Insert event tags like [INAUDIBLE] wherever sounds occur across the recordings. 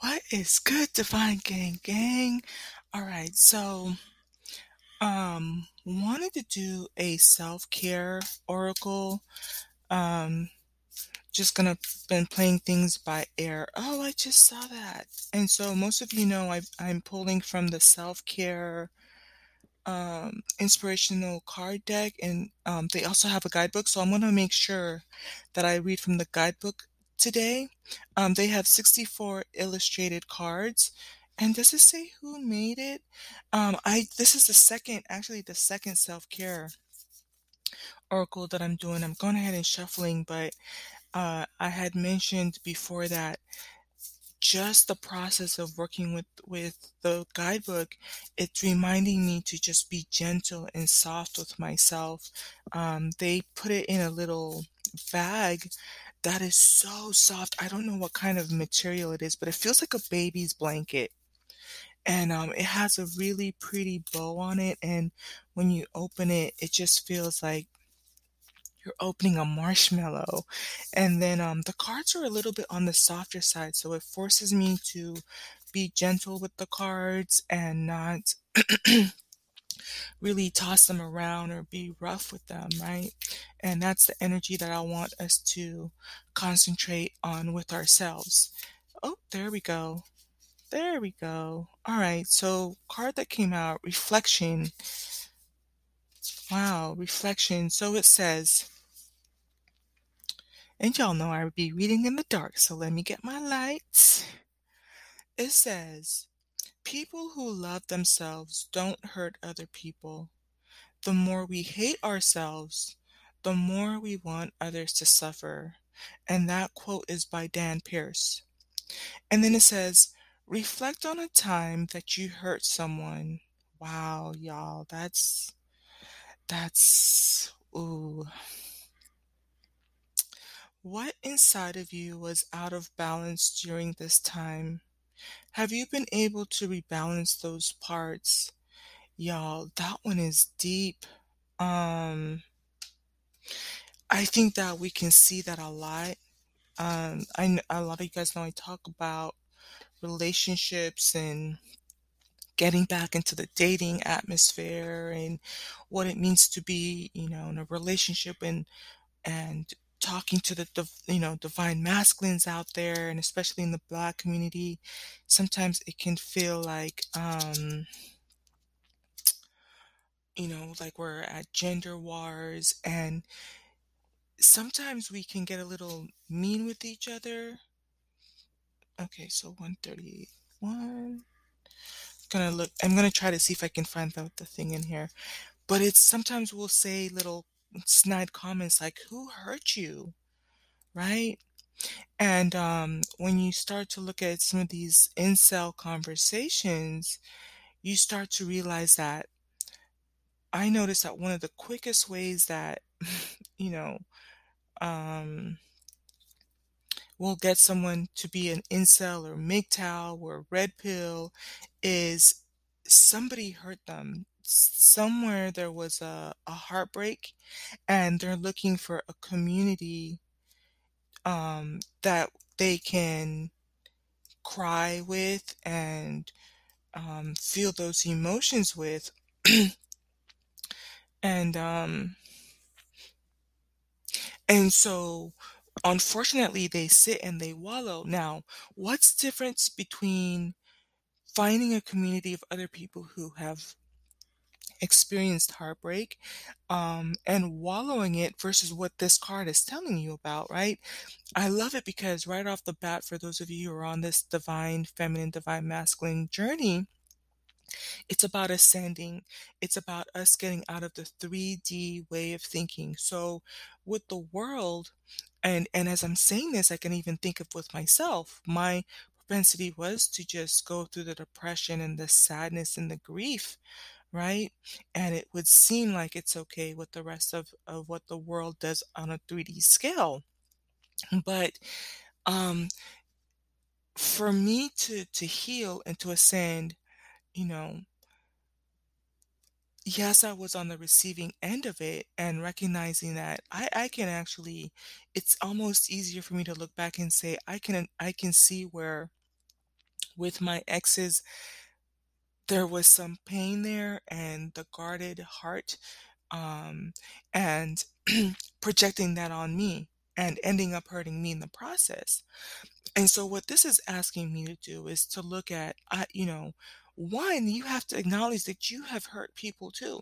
What is good, Divine Gang Gang? All right, so um wanted to do a self-care oracle. Um just gonna been playing things by air. Oh, I just saw that. And so most of you know I I'm pulling from the self-care um inspirational card deck and um they also have a guidebook, so I'm gonna make sure that I read from the guidebook today. Um, they have 64 illustrated cards. And does it say who made it? Um, I this is the second, actually the second self-care oracle that I'm doing. I'm going ahead and shuffling, but uh, I had mentioned before that just the process of working with with the guidebook it's reminding me to just be gentle and soft with myself um, they put it in a little bag that is so soft i don't know what kind of material it is but it feels like a baby's blanket and um, it has a really pretty bow on it and when you open it it just feels like you're opening a marshmallow. And then um, the cards are a little bit on the softer side, so it forces me to be gentle with the cards and not [CLEARS THROAT] really toss them around or be rough with them, right? And that's the energy that I want us to concentrate on with ourselves. Oh, there we go. There we go. All right, so card that came out, reflection. Wow, reflection. So it says, and y'all know I would be reading in the dark, so let me get my lights. It says, People who love themselves don't hurt other people. The more we hate ourselves, the more we want others to suffer. And that quote is by Dan Pearce. And then it says, Reflect on a time that you hurt someone. Wow, y'all, that's, that's, ooh. What inside of you was out of balance during this time? Have you been able to rebalance those parts? Y'all, that one is deep. Um, I think that we can see that a lot. Um, I a lot of you guys know I talk about relationships and getting back into the dating atmosphere and what it means to be, you know, in a relationship and and talking to the, the you know divine masculines out there and especially in the black community sometimes it can feel like um you know like we're at gender wars and sometimes we can get a little mean with each other. Okay so 131 gonna look i'm gonna try to see if i can find the, the thing in here. But it's sometimes we'll say little snide comments like who hurt you? Right? And um, when you start to look at some of these incel conversations you start to realize that i noticed that one of the quickest ways that [LAUGHS] you know um, will get someone to be an incel or MGTOW or red pill is somebody hurt them somewhere there was a, a heartbreak and they're looking for a community um, that they can cry with and um, feel those emotions with. [CLEARS THROAT] And um, and so unfortunately they sit and they wallow. Now what's the difference between finding a community of other people who have experienced heartbreak um, and wallowing it versus what this card is telling you about, right? I love it because right off the bat, for those of you who are on this divine feminine, divine masculine journey, it's about ascending. It's about us getting out of the 3D way of thinking. So with the world, and and as I'm saying this, I can even think of with myself. My propensity was to just go through the depression and the sadness and the grief right? And it would seem like it's okay with the rest of, of what the world does on a 3D scale. But um, for me to, to heal and to ascend, you know, yes, I was on the receiving end of it and recognizing that I, I can actually, it's almost easier for me to look back and say, I can, I can see where with my exes, there was some pain there and the guarded heart, um, and [CLEARS THROAT] projecting that on me and ending up hurting me in the process. And so what this is asking me to do is to look at, uh, you know, one, you have to acknowledge that you have hurt people too.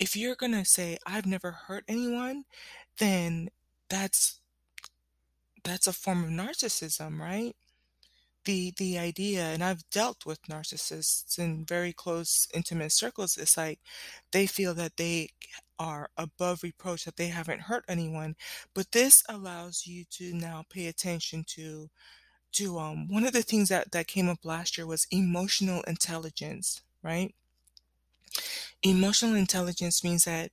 If you're gonna say, "I've never hurt anyone," then that's that's a form of narcissism, right? The the idea, and I've dealt with narcissists in very close, intimate circles, it's like they feel that they are above reproach, that they haven't hurt anyone. But this allows you to now pay attention to to um one of the things that that came up last year was emotional intelligence, right? Emotional intelligence means that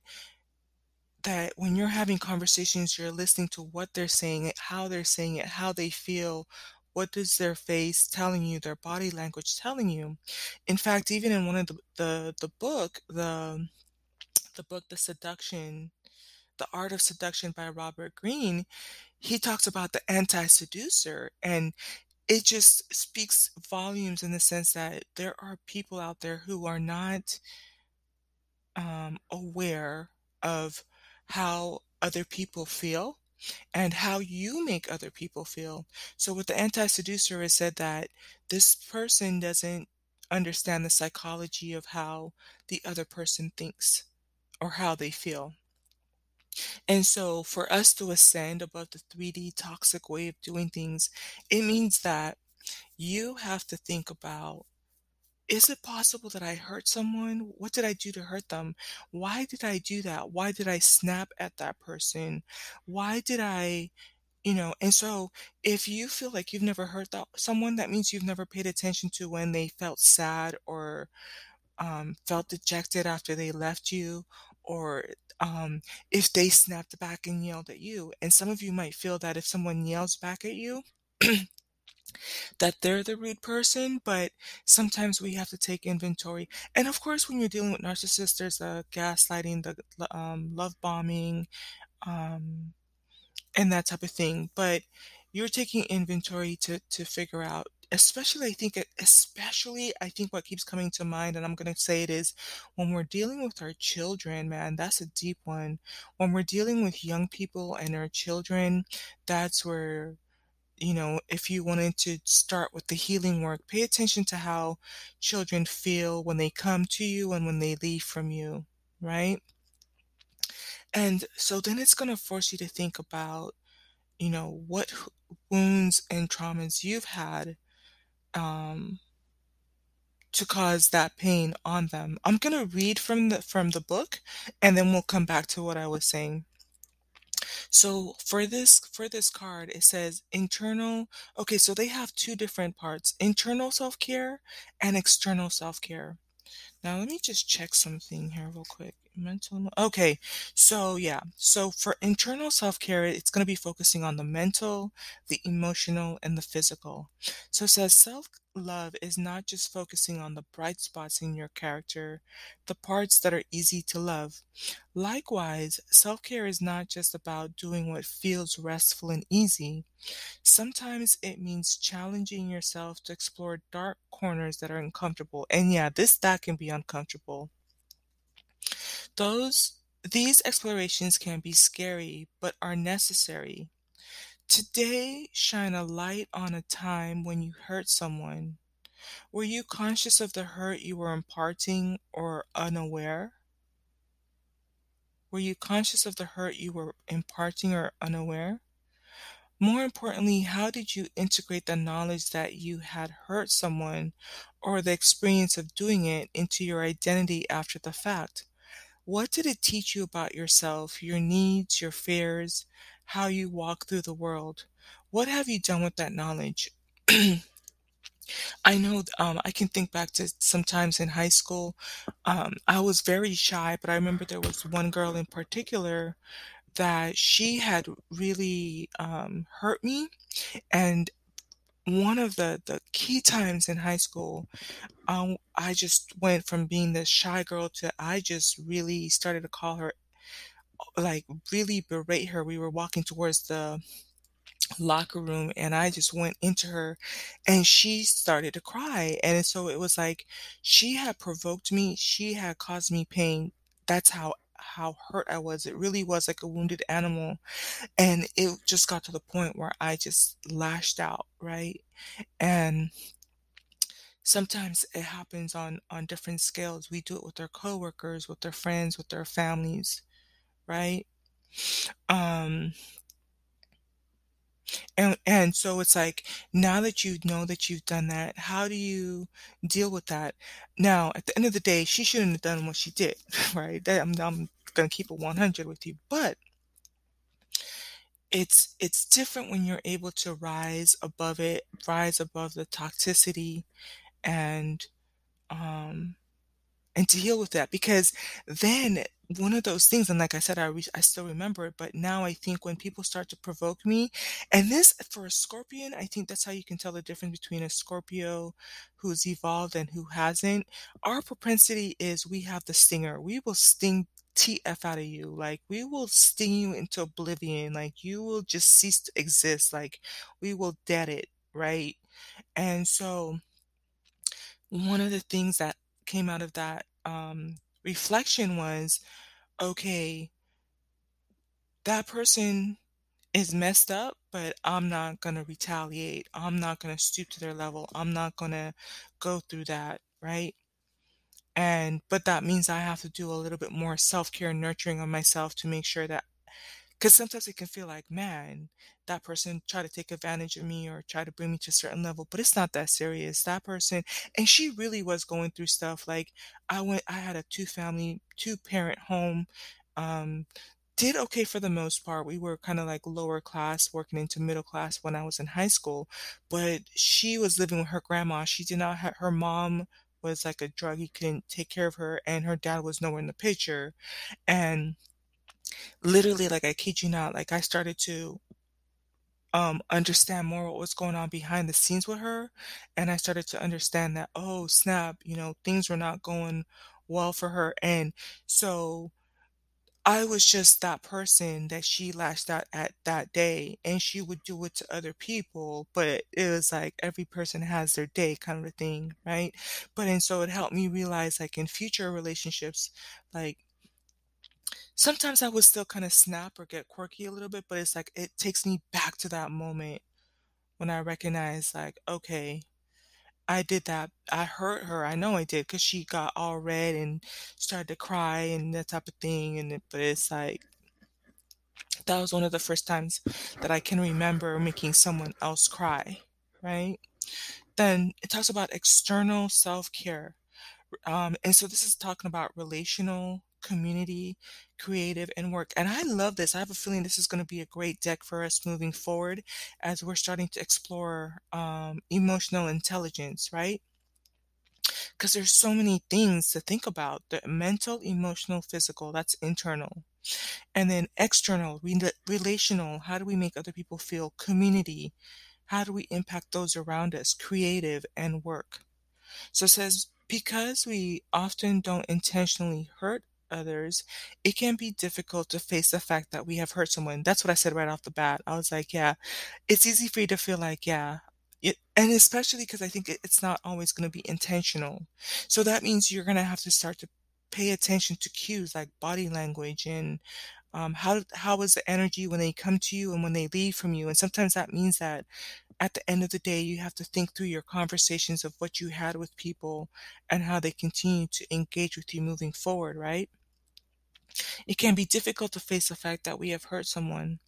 that when you're having conversations, you're listening to what they're saying, how they're saying it, how they feel, what is their face telling you, their body language telling you. In fact, even in one of the the, the book, the the book The Seduction, The Art of Seduction by Robert Greene, he talks about the anti-seducer and it just speaks volumes in the sense that there are people out there who are not um, aware of how other people feel and how you make other people feel. So with the anti-seducer, it said that this person doesn't understand the psychology of how the other person thinks or how they feel. And so for us to ascend above the 3D toxic way of doing things, it means that you have to think about is it possible that I hurt someone? What did I do to hurt them? Why did I do that? Why did I snap at that person? Why did I, you know, and so if you feel like you've never hurt that someone, that means you've never paid attention to when they felt sad or um, felt dejected after they left you, or um, if they snapped back and yelled at you. And some of you might feel that if someone yells back at you, [CLEARS THROAT] that they're the rude person, but sometimes we have to take inventory. And of course, when you're dealing with narcissists, there's the gaslighting, the um, love bombing, um, and that type of thing. But you're taking inventory to to figure out. Especially, I think, especially, I think what keeps coming to mind, and I'm going to say it is when we're dealing with our children, man, that's a deep one. When we're dealing with young people and our children, that's where you know, if you wanted to start with the healing work, pay attention to how children feel when they come to you and when they leave from you, right? And so then it's going to force you to think about, you know, what wounds and traumas you've had um, to cause that pain on them. I'm going to read from the from the book and then we'll come back to what I was saying. So for this for this card, it says internal. Okay, so they have two different parts: internal self-care and external self-care. Now let me just check something here real quick. Mental. Okay, so yeah, so for internal self-care, it's going to be focusing on the mental, the emotional, and the physical. So it says self-love is not just focusing on the bright spots in your character, the parts that are easy to love. Likewise, self-care is not just about doing what feels restful and easy. Sometimes it means challenging yourself to explore dark corners that are uncomfortable. And yeah, this that can be uncomfortable. Those these explorations can be scary, but are necessary. Today, shine a light on a time when you hurt someone. Were you conscious of the hurt you were imparting or unaware? Were you conscious of the hurt you were imparting or unaware? More importantly, how did you integrate the knowledge that you had hurt someone or the experience of doing it into your identity after the fact? What did it teach you about yourself, your needs, your fears, how you walk through the world? What have you done with that knowledge? I know um, I can think back to sometimes in high school. Um, I was very shy, but I remember there was one girl in particular that she had really um, hurt me. And one of the, the key times in high school, um, I just went from being this shy girl to I just really started to call her, like really berate her. We were walking towards the locker room and I just went into her and she started to cry. And so it was like she had provoked me, she had caused me pain. That's how how hurt I was. It really was like a wounded animal. And it just got to the point where I just lashed out, right? And sometimes it happens on on different scales. We do it with our coworkers, with their friends, with their families, right? Um And and so it's like, now that you know that you've done that, how do you deal with that? Now, at the end of the day, she shouldn't have done what she did, [LAUGHS] right? That I'm I'm gonna keep it 100 with you, but it's it's different when you're able to rise above it, rise above the toxicity and, um and deal with that because then one of those things and like I said, I re I still remember it, but now I think when people start to provoke me and this for a Scorpion, I think that's how you can tell the difference between a Scorpio who's evolved and who hasn't. Our propensity is we have the stinger. We will sting TF out of you, like, we will sting you into oblivion, like, you will just cease to exist, like, we will dead it, right? And so one of the things that came out of that, um, reflection was, "Okay" "that person is messed up, but I'm not gonna retaliate. I'm not gonna stoop to their level. I'm not gonna go through that," right? And but that means I have to do a little bit more self-care nurturing of myself to make sure that 'cause sometimes it can feel like, "Man, that person tried to take advantage of me or try to bring me to a certain level," but it's not that serious. That person and she really was going through stuff, like, I went I had a two-family two-parent home, um, did okay for the most part. We were kinda, like, lower class working into middle class when I was in high school, but she was living with her grandma. She did not ha her mom was like a druggie, couldn't take care of her, and her dad was nowhere in the picture. And literally, like, I kid you not, like, I started to um, understand more what was going on behind the scenes with her, and I started to understand that, "Oh, snap," you know, things were not going well for her, and so I was just that person that she lashed out at that day, and she would do it to other people, but it was like every person has their day kind of a thing, right? But and so it helped me realize, like, in future relationships, like sometimes I would still kinda snap or get quirky a little bit, but it's like it takes me back to that moment when I recognize, like, "Okay, I did that. I hurt her. I know I did because she got all red and started to cry and that type of thing, and but it's like that was one of the first times that I can remember making someone else cry, right? Then it talks about external self-care, um, and so this is talking about relational, community, creative, and work, and I love this. I have a feeling this is gonna be a great deck for us moving forward as we're starting to explore, um, emotional intelligence, right? Because there's so many things to think about. The mental, emotional, physical, that's internal. And then external, rela relational, how do we make other people feel? Community, how do we impact those around us? Creative, and work. So it says, "Because we often don't intentionally hurt others, it can be difficult to face the fact that we have hurt someone." That's what I said right off the bat. I was like, "Yeah." It's easy for you to feel like, yeah, and especially 'cause I think it it's not always gonna be intentional. So that means you're gonna have to start to pay attention to cues like body language and, um, how how is the energy when they come to you and when they leave from you, and sometimes that means that at the end of the day, you have to think through your conversations of what you had with people and how they continue to engage with you moving forward, right? It can be difficult to face the fact that we have hurt someone.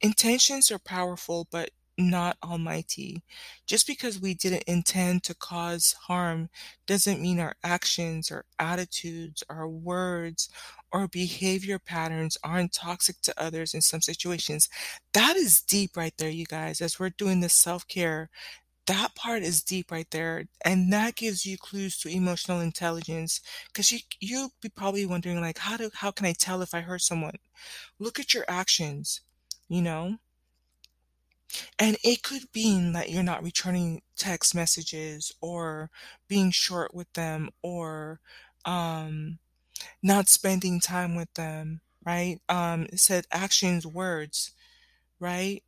Intentions are powerful, but not almighty. Just because we didn't intend to cause harm doesn't mean our actions, our attitudes, our words, or behavior patterns aren't toxic to others in some situations. That is deep right there, you guys, as we're doing this self-care. That part is deep right there, and that gives you clues to emotional intelligence because you you'll be probably wondering, like, "How do how can I tell if I hurt someone?" Look at your actions, you know? And it could mean that you're not returning text messages or being short with them or, um, not spending time with them, right? Um, it said actions, words, right?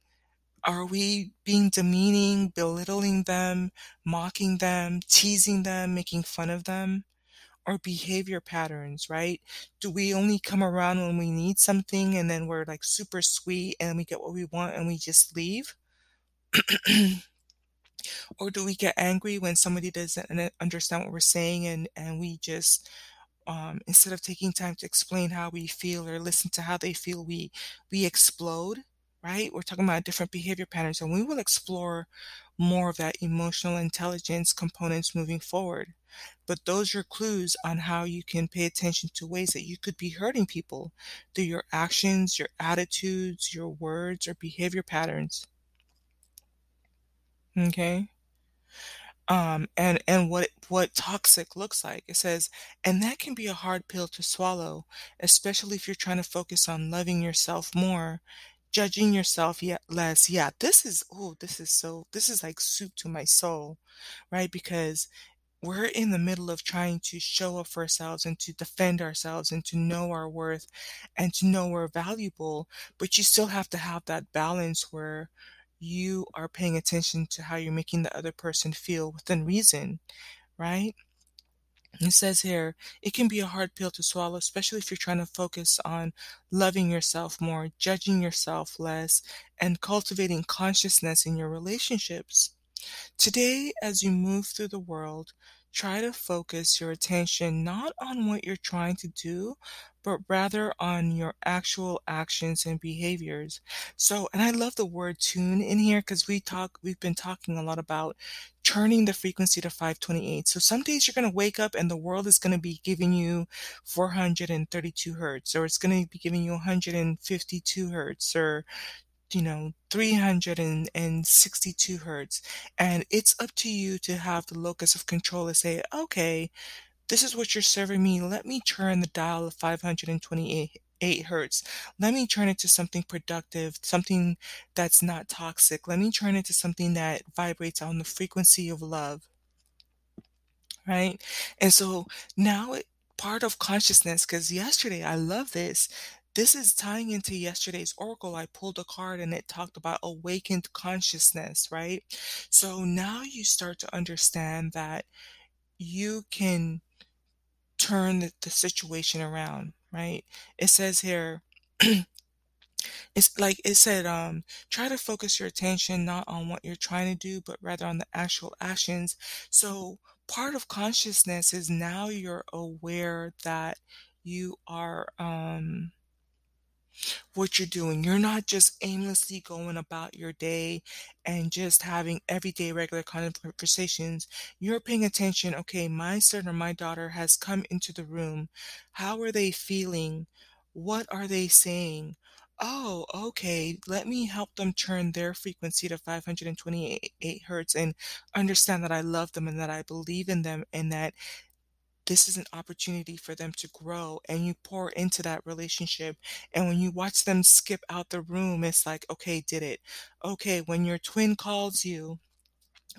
Are we being demeaning, belittling them, mocking them, teasing them, making fun of them? Or behavior patterns, right? Do we only come around when we need something and then we're like super sweet and we get what we want and we just leave? [CLEARS THROAT] or do we get angry when somebody doesn't understand what we're saying and, and we just um, instead of taking time to explain how we feel or listen to how they feel, we we explode, right? We're talking about different behavior patterns, and we will explore more of that emotional intelligence components moving forward. But those are clues on how you can pay attention to ways that you could be hurting people through your actions, your attitudes, your words, or behavior patterns. Okay um, and and what what toxic looks like. It says, and that can be a hard pill to swallow, especially if you're trying to focus on loving yourself more, judging yourself yet less. Yeah, this is oh, this is so this is like soup to my soul, right? Because we're in the middle of trying to show up for ourselves and to defend ourselves and to know our worth and to know we're valuable, but you still have to have that balance where you are paying attention to how you're making the other person feel within reason, right? It says here, it can be a hard pill to swallow, especially if you're trying to focus on loving yourself more, judging yourself less, and cultivating consciousness in your relationships. Today, as you move through the world, try to focus your attention not on what you're trying to do, but rather on your actual actions and behaviors. So, and I love the word tune in here because we talk, we've been talking a lot about turning the frequency to 528. So some days you're going to wake up and the world is going to be giving you 432 hertz, or it's going to be giving you 152 hertz, or you know 362 hertz. And it's up to you to have the locus of control to say okay this is what you're serving me. Let me turn the dial of 528 hertz. Let me turn it to something productive something that's not toxic. Let me turn it to something that vibrates on the frequency of love. Right? And so now it part of consciousness because yesterday i love this this is tying into yesterday's oracle. I pulled a card and it talked about awakened consciousness, right? So now you start to understand that you can turn the, the situation around, right? It says here, [CLEARS THROAT] it's like it said, um, try to focus your attention not on what you're trying to do, but rather on the actual actions. So part of consciousness is now you're aware that you are, um, what you're doing. You're not just aimlessly going about your day and just having everyday regular conversations. You're paying attention, okay, my son or my daughter has come into the room. How are they feeling? What are they saying? Oh, okay. Let me help them turn their frequency to 528 hertz and understand that I love them and that I believe in them and that this is an opportunity for them to grow and you pour into that relationship. And when you watch them skip out the room, it's like, okay, did it. Okay, when your twin calls you,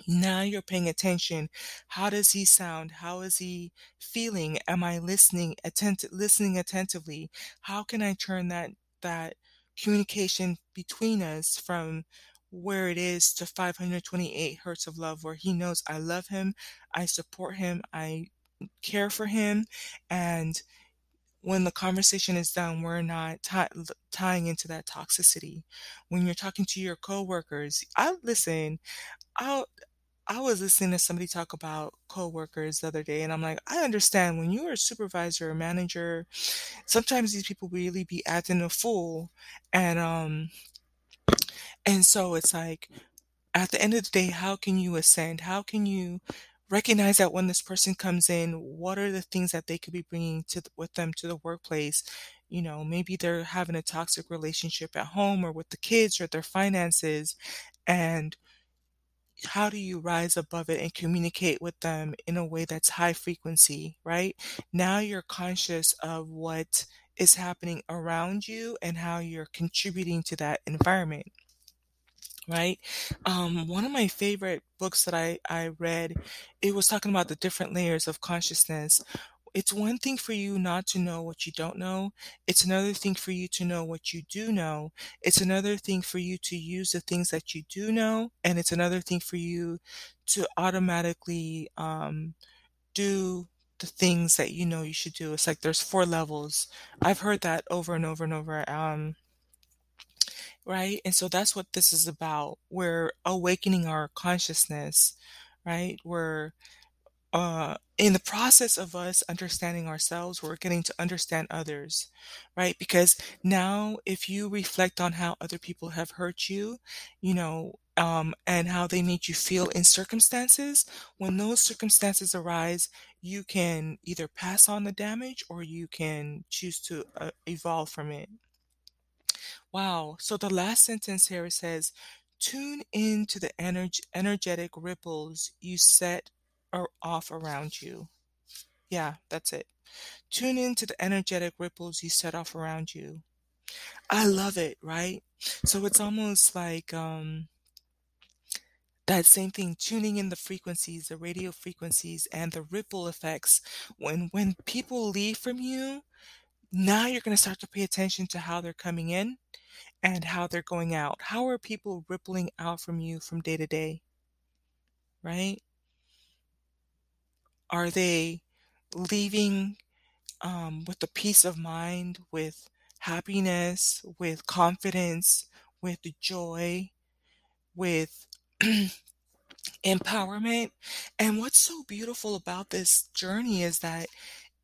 now you're paying attention. How does he sound? How is he feeling? Am I listening attentive listening attentively? How can I turn that that communication between us from where it is to 528 hertz of love where he knows I love him, I support him, I care for him and when the conversation is done we're not t- tying into that toxicity when you're talking to your coworkers i listen i I was listening to somebody talk about coworkers the other day, and I'm like, I understand when you are a supervisor or manager, sometimes these people really be acting a fool, and um, and so it's like, at the end of the day, how can you ascend? How can you recognize that when this person comes in, what are the things that they could be bringing to with them to the workplace? You know, maybe they're having a toxic relationship at home or with the kids or their finances, and how do you rise above it and communicate with them in a way that's high frequency, right? Now you're conscious of what is happening around you and how you're contributing to that environment right? Um, one of my favorite books that I, I read, it was talking about the different layers of consciousness. It's one thing for you not to know what you don't know. It's another thing for you to know what you do know. It's another thing for you to use the things that you do know, and it's another thing for you to automatically um, do the things that you know you should do. It's like there's four levels. I've heard that over and over and over. Um, right? And so that's what this is about. We're awakening our consciousness, right? We're uh, in the process of us understanding ourselves, we're getting to understand others, right? Because now, if you reflect on how other people have hurt you, you know, um, and how they made you feel in circumstances, when those circumstances arise, you can either pass on the damage or you can choose to uh, evolve from it. Wow. So the last sentence here says, tune in to the energ- energetic ripples you set or off around you. Yeah, that's it. Tune in to the energetic ripples you set off around you. I love it, right? So it's almost like um, that same thing, tuning in the frequencies, the radio frequencies, and the ripple effects. When when people leave from you, now you're going to start to pay attention to how they're coming in and how they're going out. How are people rippling out from you from day to day? Right? Are they leaving um, with a peace of mind, with happiness, with confidence, with joy, with [CLEARS THROAT] empowerment? And what's so beautiful about this journey is that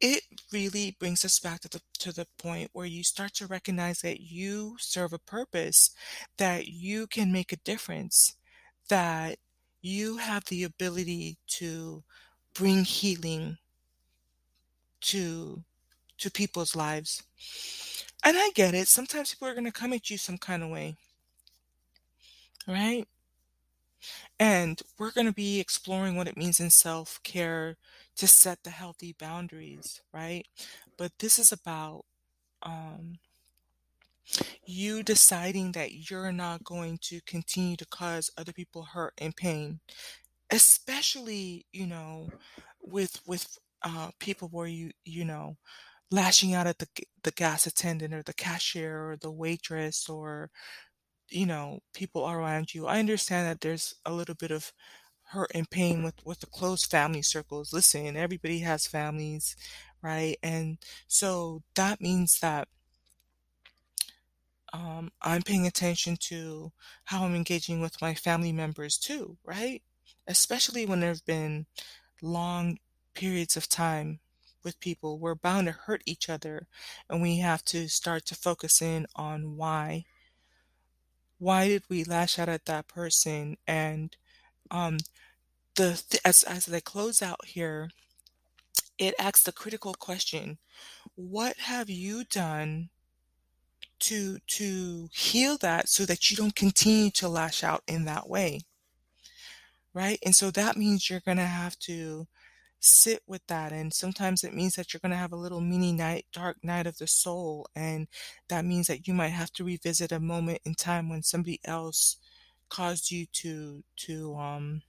it really brings us back to the to the point where you start to recognize that you serve a purpose, that you can make a difference, that you have the ability to bring healing to to people's lives. And I get it. Sometimes people are going to come at you some kind of way. Right? And we're going to be exploring what it means in self care to set the healthy boundaries, right? But this is about um, you deciding that you're not going to continue to cause other people hurt and pain, especially, you know, with with uh, people where you you know lashing out at the the gas attendant or the cashier or the waitress or you know, people around you. I understand that there's a little bit of hurt and pain with with the close family circles. Listen, everybody has families, right? And so that means that um, I'm paying attention to how I'm engaging with my family members too, right? Especially when there've been long periods of time with people, we're bound to hurt each other, and we have to start to focus in on why why did we lash out at that person? And um, the th- as as they close out here, it asks the critical question: What have you done to to heal that so that you don't continue to lash out in that way? Right, and so that means you're gonna have to sit with that. And sometimes it means that you're going to have a little mini night, dark night of the soul. And that means that you might have to revisit a moment in time when somebody else caused you to, to, um,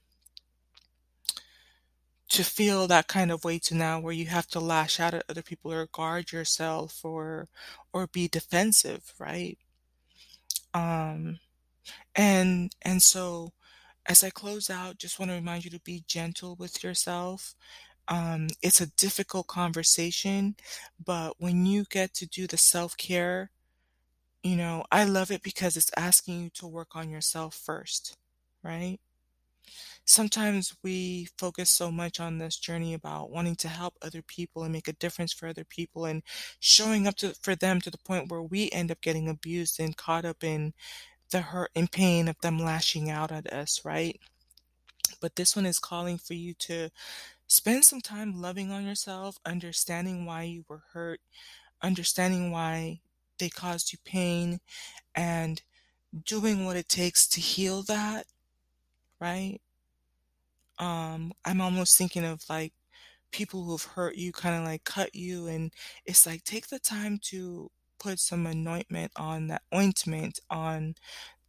to feel that kind of way to now where you have to lash out at other people or guard yourself or or be defensive right um and and so as i close out just want to remind you to be gentle with yourself um, it's a difficult conversation, but when you get to do the self care, you know, I love it because it's asking you to work on yourself first, right? Sometimes we focus so much on this journey about wanting to help other people and make a difference for other people and showing up to, for them to the point where we end up getting abused and caught up in the hurt and pain of them lashing out at us, right? But this one is calling for you to Spend some time loving on yourself, understanding why you were hurt, understanding why they caused you pain, and doing what it takes to heal that, right? Um, I'm almost thinking of like people who've hurt you, kind of like cut you, and it's like take the time to put some anointment on that ointment on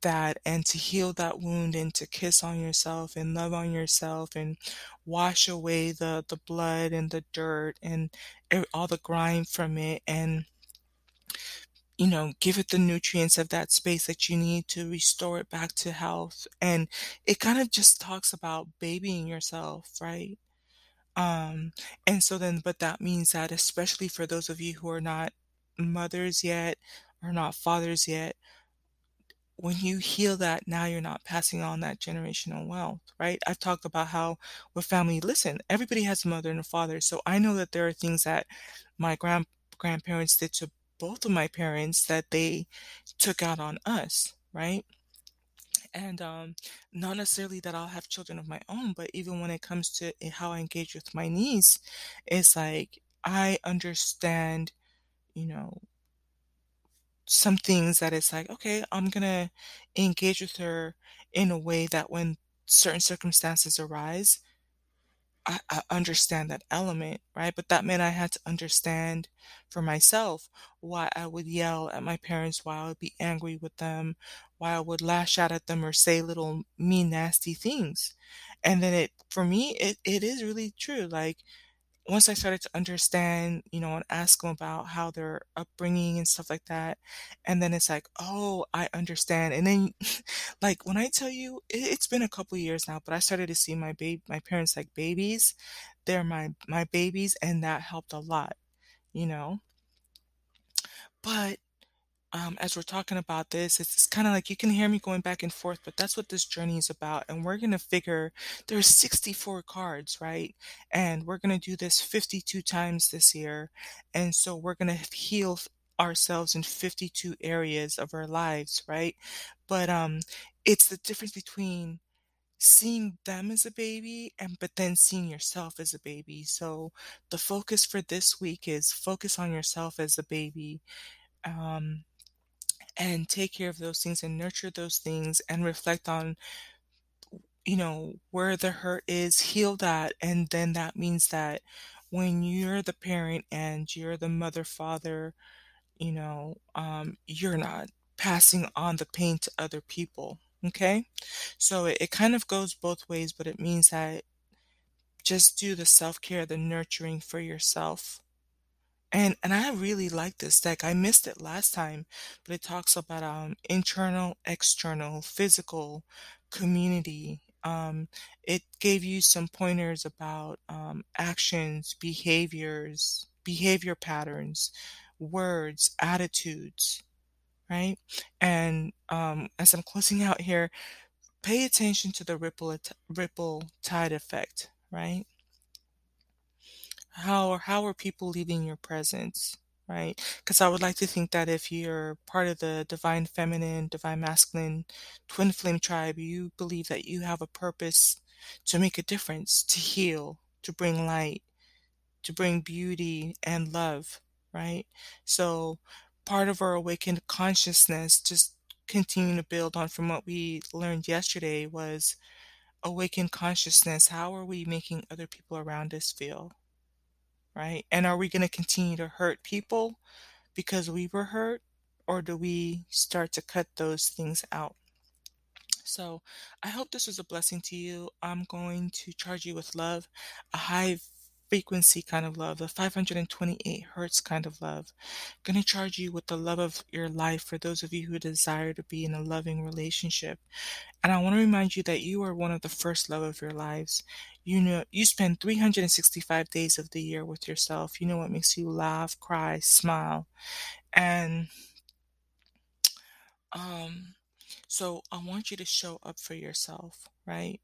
that and to heal that wound and to kiss on yourself and love on yourself and wash away the the blood and the dirt and all the grime from it and you know give it the nutrients of that space that you need to restore it back to health. And it kind of just talks about babying yourself right? Um and so then but that means that especially for those of you who are not mothers yet or not fathers yet when you heal that, now you're not passing on that generational wealth, right? I've talked about how with family, listen, everybody has a mother and a father. So I know that there are things that my grand grandparents did to both of my parents that they took out on us, right? And um, not necessarily that I'll have children of my own, but even when it comes to how I engage with my niece, it's like I understand, you know, some things that it's like, okay, I'm gonna engage with her in a way that when certain circumstances arise, I, I understand that element, right? But that meant I had to understand for myself why I would yell at my parents, why I would be angry with them, why I would lash out at them or say little mean, nasty things. And then it, for me, it, it is really true. Like, once I started to understand, you know, and ask them about how their upbringing and stuff like that, and then it's like, oh, I understand. And then, [LAUGHS] like when I tell you, it, it's been a couple years now, but I started to see my baby, my parents like babies. They're my my babies, and that helped a lot, you know. But um, as we're talking about this, it's, it's kind of like you can hear me going back and forth, but that's what this journey is about. And we're going to figure there's 64 cards, right? And we're going to do this 52 times this year. And so we're going to heal ourselves in 52 areas of our lives, right? But um, it's the difference between seeing them as a baby and but then seeing yourself as a baby. So the focus for this week is focus on yourself as a baby. Um, and take care of those things and nurture those things and reflect on you know where the hurt is heal that and then that means that when you're the parent and you're the mother father you know um, you're not passing on the pain to other people okay? So it, it kind of goes both ways but it means that just do the self-care the nurturing for yourself and and I really like this deck. I missed it last time, but it talks about um internal, external, physical, community. Um, it gave you some pointers about um, actions, behaviors, behavior patterns, words, attitudes, right? And um, as I'm closing out here, pay attention to the ripple ripple tide effect, right? How or how are people leaving your presence, right? Because I would like to think that if you're part of the divine feminine, divine masculine, twin flame tribe, you believe that you have a purpose to make a difference, to heal, to bring light, to bring beauty and love, right? So part of our awakened consciousness, just continuing to build on from what we learned yesterday was awakened consciousness. How are we making other people around us feel? Right? And are we going to continue to hurt people because we were hurt, or do we start to cut those things out? So I hope this was a blessing to you. I'm going to charge you with love, a high frequency kind of love, the 528 hertz kind of love. Going to charge you with the love of your life for those of you who desire to be in a loving relationship. And I want to remind you that you are one of the first love of your lives. You know, you spend 365 days of the year with yourself. You know what makes you laugh, cry, smile. And um so I want you to show up for yourself, right?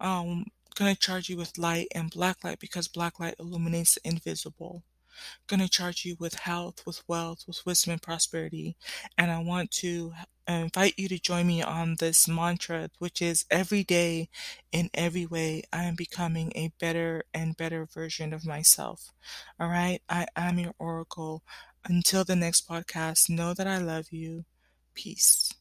Um gonna charge you with light and black light because black light illuminates the invisible to charge you with health, with wealth, with wisdom and prosperity. And I want to invite you to join me on this mantra, which is every day, in every way, I am becoming a better and better version of myself. All right. I am your oracle. Until the next podcast, know that I love you. Peace.